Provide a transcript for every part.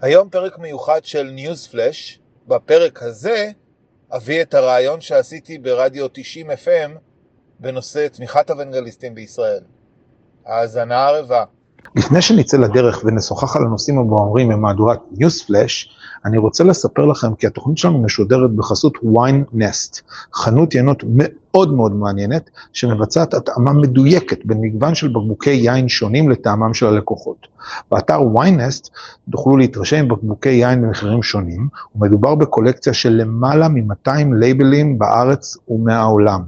היום פרק מיוחד של ניוז פלאש. בפרק הזה אביא את הריאיון שעשיתי ברדיו 90 FM בנושא תמיכת אוונגליסטים בישראל. האזנה ערבה. לפני שנצא לדרך ונשוחח על הנושאים הבוערים ממהדורת ניוספלאש, אני רוצה לספר לכם כי התוכנית שלנו משודרת בחסות wine nest, חנות יינות מאוד מאוד מעניינת, שמבצעת התאמה מדויקת בין מגוון של בקבוקי יין שונים לטעמם של הלקוחות. באתר wine nest תוכלו להתרשם עם בקבוקי יין במחירים שונים, ומדובר בקולקציה של למעלה מ-200 לייבלים בארץ ומהעולם.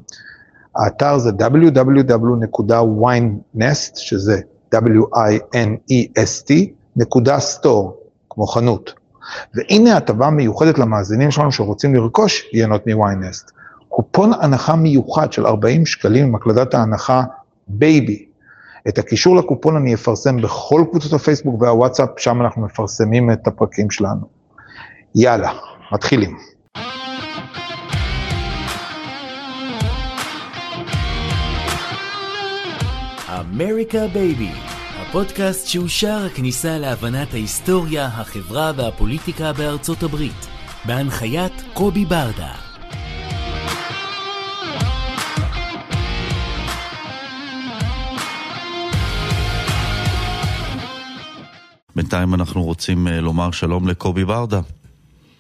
האתר זה www.winenest, שזה W-I-N-E-S-T, נקודה סטור, כמו חנות. והנה הטבה מיוחדת למאזינים שלנו שרוצים לרכוש יינות מוויינסט. קופון הנחה מיוחד של 40 שקלים עם הקלדת ההנחה בייבי. את הקישור לקופון אני אפרסם בכל קבוצות הפייסבוק והוואטסאפ, שם אנחנו מפרסמים את הפרקים שלנו. יאללה, מתחילים. אמריקה בייבי, הפודקאסט שהוא שער הכניסה להבנת ההיסטוריה, החברה והפוליטיקה בארצות הברית, בהנחיית קובי ברדה. בינתיים אנחנו רוצים אה, לומר שלום לקובי ברדה.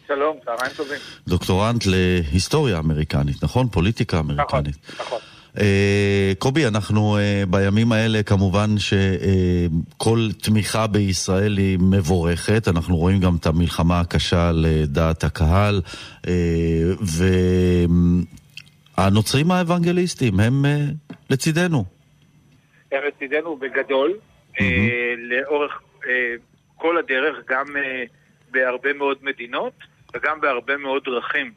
שלום, צהריים טובים. דוקטורנט להיסטוריה אמריקנית, נכון? פוליטיקה אמריקנית. נכון, נכון. אה, קובי, אנחנו אה, בימים האלה כמובן שכל תמיכה בישראל היא מבורכת, אנחנו רואים גם את המלחמה הקשה לדעת הקהל, והנוצרים האוונגליסטים הם לצידנו. הם לצידנו בגדול, לאורך כל הדרך, גם בהרבה מאוד מדינות וגם בהרבה מאוד דרכים.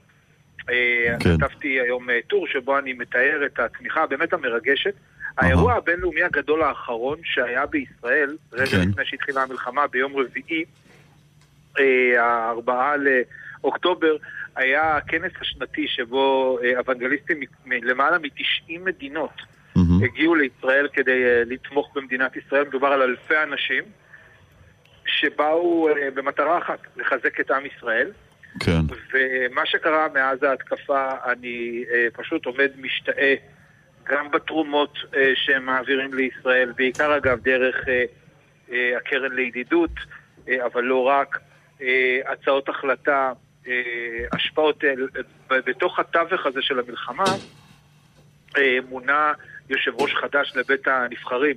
כן. כתבתי היום טור שבו אני מתאר את התמיכה הבאמת המרגשת. האירוע הבינלאומי הגדול האחרון שהיה בישראל, רגע כן. לפני שהתחילה המלחמה, ביום רביעי, הארבעה לאוקטובר, היה הכנס השנתי שבו אוונגליסטים מלמעלה מ-90 מדינות mm-hmm. הגיעו לישראל כדי לתמוך במדינת ישראל. מדובר על אלפי אנשים שבאו במטרה אחת, לחזק את עם ישראל. כן. ומה שקרה מאז ההתקפה, אני אה, פשוט עומד משתאה גם בתרומות אה, שהם מעבירים לישראל, בעיקר אגב דרך אה, אה, הקרן לידידות, אה, אבל לא רק, אה, הצעות החלטה, אה, השפעות, אה, בתוך התווך הזה של המלחמה, אה, מונה יושב ראש חדש לבית הנבחרים,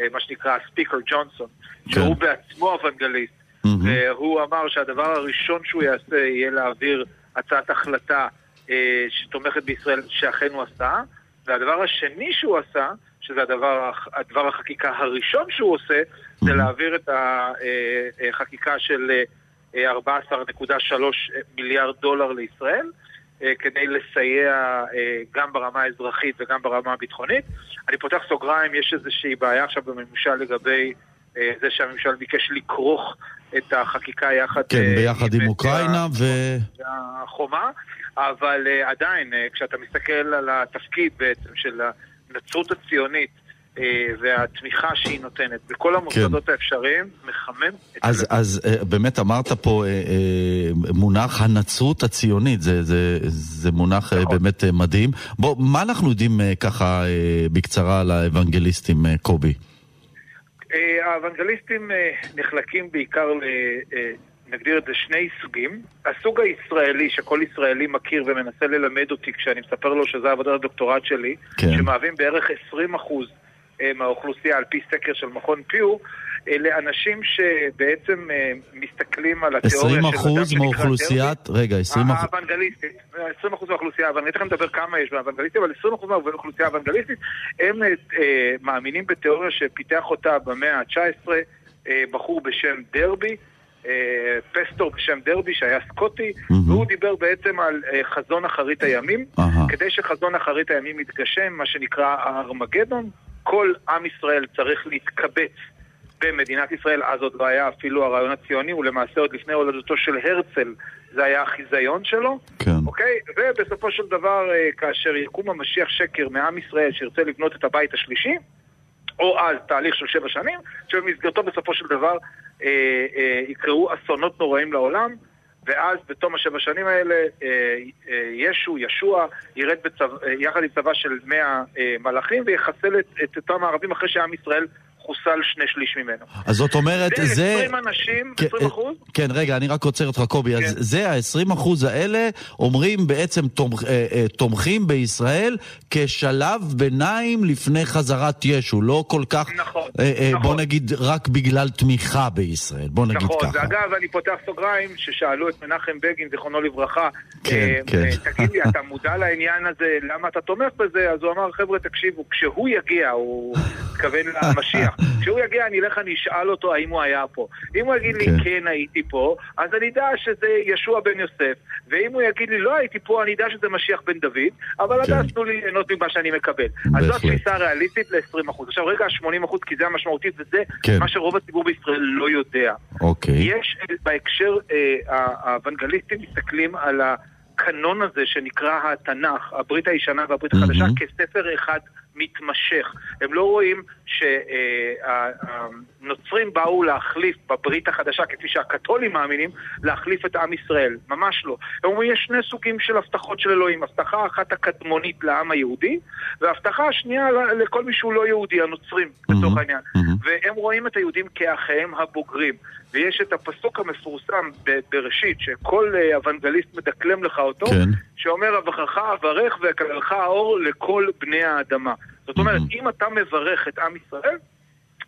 אה, מה שנקרא ספיקר ג'ונסון, כן. שהוא בעצמו אוונגליסט. והוא אמר שהדבר הראשון שהוא יעשה יהיה להעביר הצעת החלטה אה, שתומכת בישראל, שאכן הוא עשה, והדבר השני שהוא עשה, שזה הדבר, הדבר החקיקה הראשון שהוא עושה, זה להעביר את החקיקה של 14.3 מיליארד דולר לישראל, כדי לסייע גם ברמה האזרחית וגם ברמה הביטחונית. אני פותח סוגריים, יש איזושהי בעיה עכשיו בממשל לגבי זה שהממשל ביקש לכרוך את החקיקה יחד... כן, ביחד עם, עם אוקראינה ו... והחומה, אבל uh, עדיין, כשאתה מסתכל על התפקיד בעצם של הנצרות הציונית, והתמיכה שהיא נותנת בכל המוסדות כן. האפשריים, מחמם את... אז, אז uh, באמת אמרת פה מונח הנצרות הציונית, זה, זה, זה מונח נכון. באמת מדהים. בוא, מה אנחנו יודעים ככה בקצרה על האוונגליסטים, uh, קובי? האוונגליסטים נחלקים בעיקר ל... נגדיר את זה שני סוגים. הסוג הישראלי, שכל ישראלי מכיר ומנסה ללמד אותי כשאני מספר לו שזה עבודת הדוקטורט שלי, כן. שמהווים בערך 20% מהאוכלוסייה על פי סקר של מכון פיו, אלה אנשים שבעצם מסתכלים על התיאוריה 20 אחוז מאוכלוסיית, רגע, 20 אחוז... האוונגליסטית, 20 אחוז מהאוכלוסייה האוונגליסטית, תכף נדבר כמה יש באוונגליסטים, אבל 20 אחוז מהאוכלוסייה האוונגליסטית, הם אה, מאמינים בתיאוריה שפיתח אותה במאה ה-19 אה, בחור בשם דרבי. אה, פסטור בשם דרבי שהיה סקוטי, mm-hmm. והוא דיבר בעצם על אה, חזון אחרית הימים. Uh-huh. כדי שחזון אחרית הימים יתגשם, מה שנקרא הארמגדון, כל עם ישראל צריך להתקבץ במדינת ישראל, אז עוד לא היה אפילו הרעיון הציוני, הוא למעשה עוד לפני הולדתו של הרצל, זה היה החיזיון שלו, כן. אוקיי? ובסופו של דבר, כאשר יקום המשיח שקר מעם ישראל שירצה לבנות את הבית השלישי, או אז תהליך של שבע שנים, שבמסגרתו בסופו של דבר אה, אה, יקראו אסונות נוראים לעולם, ואז בתום השבע שנים האלה אה, אה, ישו, ישוע, ירד בצבא, אה, יחד עם צבא של מאה אה, מלאכים ויחסל את, את אותם הערבים אחרי שעם ישראל חוסל שני שליש ממנו. אז זאת אומרת, זה זה... 20 אנשים, כן, 20 אחוז? כן, רגע, אני רק עוצר אותך, קובי. אז כן. זה ה-20 אחוז האלה אומרים בעצם תומכ, אה, אה, תומכים בישראל כשלב ביניים לפני חזרת ישו, לא כל כך, נכון, אה, אה, נכון. בוא נגיד, רק בגלל תמיכה בישראל. בוא נגיד נכון, ככה. ואגב, אני פותח סוגריים, ששאלו את מנחם בגין, זיכרונו לברכה, כן, אה, כן. אה, תגיד לי, אתה מודע לעניין הזה, למה אתה תומך בזה? אז הוא אמר, חבר'ה, תקשיבו, כשהוא יגיע, הוא מתכוון למשיח, כשהוא יגיע, אני אלך, אני אשאל אותו האם הוא היה פה. אם הוא יגיד לי, כן. כן, הייתי פה, אז אני אדע שזה ישוע בן יוסף, ואם הוא יגיד לי, לא הייתי פה, אני אדע שזה משיח בן דוד, אבל עד כן. אז תנו לי ליהנות ממה שאני מקבל. אז זו. התפיסה הריאליסטית ל-20%. עכשיו, רגע, ה-80%, כי זה המשמעותית, וזה כן. מה שרוב הציבור בישראל לא יודע. אוקיי. יש אה, בהקשר, אה, האוונגליסטים מסתכלים על הקנון הזה שנקרא התנ"ך, הברית הישנה והברית החדשה, מהמם. כספר אחד מתמשך. הם לא רואים שהנוצרים באו להחליף בברית החדשה, כפי שהקתולים מאמינים, להחליף את עם ישראל. ממש לא. הם אומרים, יש שני סוגים של הבטחות של אלוהים. הבטחה אחת הקדמונית לעם היהודי, והבטחה השנייה לכל מי שהוא לא יהודי, הנוצרים, לצורך מהמם, העניין. מהמם. והם רואים את היהודים כאחיהם הבוגרים. ויש את הפסוק המפורסם בראשית, שכל אה, אוונגליסט מדקלם לך אותו, כן. שאומר, אברכך אברך ויקללך האור לכל בני האדמה. זאת אומרת, מהמם. אם אתה מברך את עם ישראל,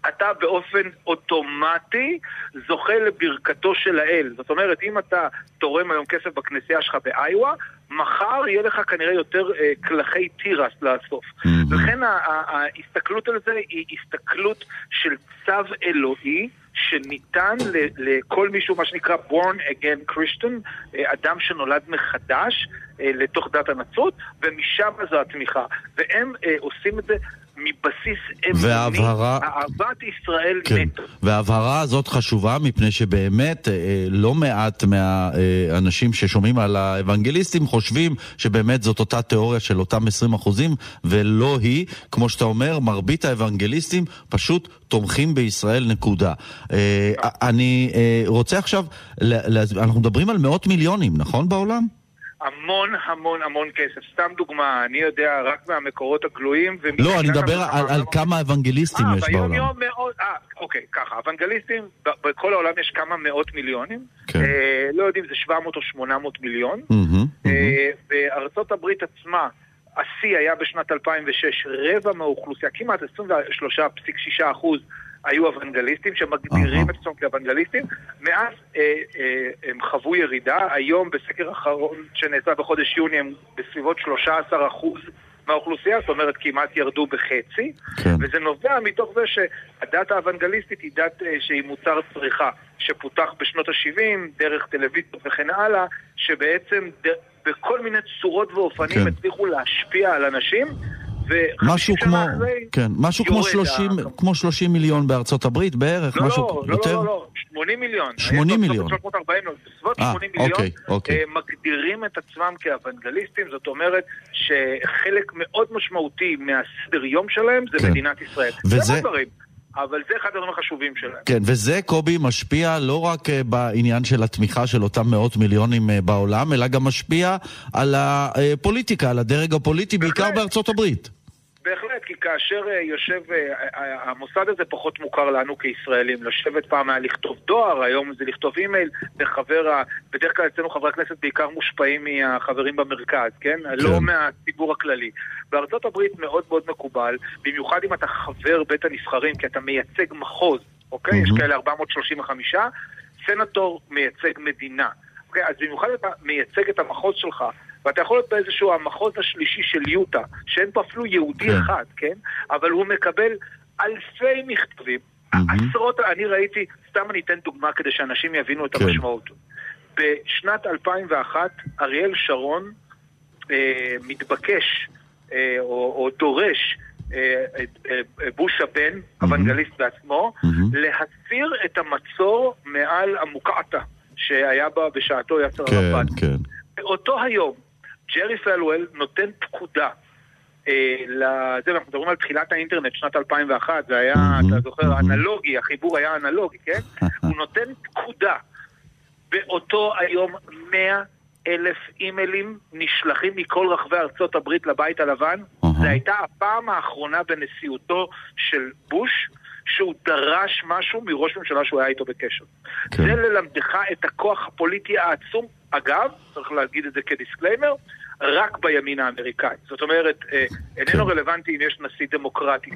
אתה באופן אוטומטי זוכה לברכתו של האל. זאת אומרת, אם אתה תורם היום כסף בכנסייה שלך באיווה, מחר יהיה לך כנראה יותר אה, קלחי תירס לאסוף. מהמם. לכן ההסתכלות על זה היא הסתכלות של צו אלוהי שניתן לכל מישהו, מה שנקרא born again Christian, אה, אדם שנולד מחדש אה, לתוך דת הנצרות, ומשם זו התמיכה. והם אה, עושים את זה מבסיס אמוני, וההבהרה- אהבת ישראל כן, נטו. וההבהרה הזאת חשובה מפני שבאמת אה, לא מעט מהאנשים ששומעים על האוונגליסטים חושבים שבאמת זאת אותה תיאוריה של אותם 20 אחוזים ולא היא. כמו שאתה אומר, מרבית האוונגליסטים פשוט תומכים בישראל, נקודה. אה, אני אה, רוצה עכשיו, אנחנו מדברים על מאות מיליונים, נכון בעולם? המון המון המון כסף. סתם דוגמה, אני יודע רק מהמקורות הגלויים. לא, אני מדבר על, על לא- כמה אוונגליסטים אה, יש ביום בעולם. יום מאוד, אה, אוקיי, ככה, אוונגליסטים, בכל העולם יש כמה מאות מיליונים, כן. אה, לא יודעים, זה 700 או 800 מיליון. מהמם, מהמם. אה, בארצות הברית עצמה, השיא היה בשנת 2006, רבע מהאוכלוסייה, כמעט 23.6 אחוז היו אוונגליסטים שמגדירים. את עצמם כאוונגליסטים. מאז אה, אה, הם חוו ירידה, היום בסקר האחרון שנעשה בחודש יוני הם בסביבות 13 אחוז מהאוכלוסייה, זאת אומרת כמעט ירדו בחצי, כן. וזה נובע מתוך זה שהדת האוונגליסטית היא דת אה, שהיא מוצר צריכה, שפותח בשנות ה-70 דרך טלוויזיות וכן הלאה, שבעצם ד... בכל מיני צורות ואופנים כן. הצליחו להשפיע על אנשים, משהו כמו, אחרי כן, משהו כמו יורד 30, ה- כמו 30 מיליון בארצות הברית בערך, לא, משהו לא, יותר? לא, לא, לא, 80 מיליון. 80 מיליון. 340, בסביבות אה, 80 מיליון. אוקיי, אוקיי. אה, מגדירים את עצמם כאוונגליסטים, זאת אומרת שחלק מאוד משמעותי מהסדר יום שלהם זה כן. מדינת ישראל. וזה- אבל זה אחד הדברים החשובים שלהם. כן, וזה, קובי, משפיע לא רק אה, בעניין של התמיכה של אותם מאות מיליונים אה, בעולם, אלא גם משפיע על הפוליטיקה, על הדרג הפוליטי, בעיקר. בארצות הברית. כי כאשר אה, יושב, אה, אה, המוסד הזה פחות מוכר לנו כישראלים. לשבת פעם היה לכתוב דואר, היום זה לכתוב אימייל, וחבר, ה- בדרך כלל אצלנו חברי הכנסת בעיקר מושפעים מהחברים במרכז, כן? לא מהציבור הכללי. בארצות הברית מאוד מאוד מקובל, במיוחד אם אתה חבר בית הנבחרים, כי אתה מייצג מחוז, אוקיי? יש מהמם. כאלה 435, סנטור מייצג מדינה. אוקיי, אז במיוחד אתה מייצג את המחוז שלך, ואתה יכול להיות באיזשהו המחוז השלישי של יוטה, שאין פה אפילו יהודי כן. אחד, כן? אבל הוא מקבל אלפי מכתבים, מהמם. עשרות, אני ראיתי, סתם אני אתן דוגמה כדי שאנשים יבינו את כן. המשמעות. בשנת 2001, אריאל שרון אה, מתבקש, אה, או, או דורש, אה, אה, בוש הבן, אוונגליסט בעצמו. להסיר את המצור מעל המוקעתה שהיה בה בשעתו יאסר כן, ערפאת. כן. באותו היום, ג'רי פלוול נותן פקודה לזה, אנחנו מדברים על תחילת האינטרנט, שנת 2001, זה היה, אתה זוכר, אנלוגי, החיבור היה אנלוגי, כן? הוא נותן פקודה. באותו היום 100 אלף אימיילים נשלחים מכל רחבי ארצות הברית לבית הלבן. זו הייתה הפעם האחרונה בנשיאותו של בוש. שהוא דרש משהו מראש ממשלה שהוא היה איתו בקשר. כן. זה ללמדך את הכוח הפוליטי העצום. אגב, צריך להגיד את זה כדיסקליימר, רק בימין האמריקאי. זאת אומרת, אה, איננו כן. רלוונטי אם יש נשיא דמוקרטי.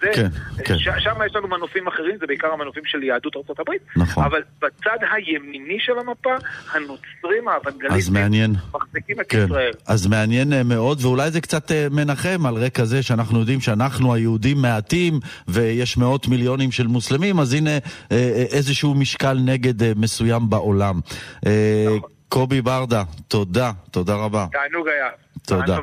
זה, כן, כן. שם יש לנו מנופים אחרים, זה בעיקר המנופים של יהדות ארה"ב. נכון. אבל בצד הימיני של המפה, הנוצרים האוונגליסטים מחזיקים את כן. ישראל. אז מעניין אה, מאוד, ואולי זה קצת אה, מנחם על רקע זה שאנחנו יודעים שאנחנו היהודים מעטים, ויש מאות מיליונים של מוסלמים, אז הנה איזשהו משקל נגד מסוים בעולם. נכון. קובי ברדה, תודה, תודה רבה. תענוג היה. תודה.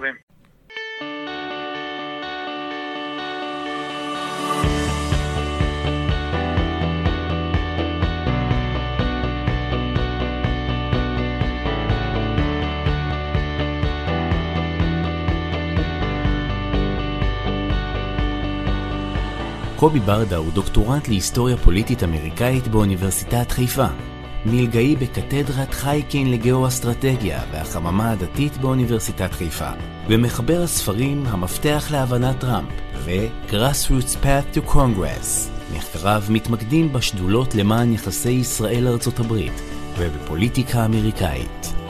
קובי ברדה הוא דוקטורנט להיסטוריה פוליטית אמריקאית באוניברסיטת חיפה. מלגאי בקתדרת חייקין לגאו-אסטרטגיה והחממה הדתית באוניברסיטת חיפה, ומחבר הספרים המפתח להבנת טראמפ ו-Grassroots Path to Congress. מחקריו מתמקדים בשדולות למען יחסי ישראל-ארצות הברית ובפוליטיקה אמריקאית.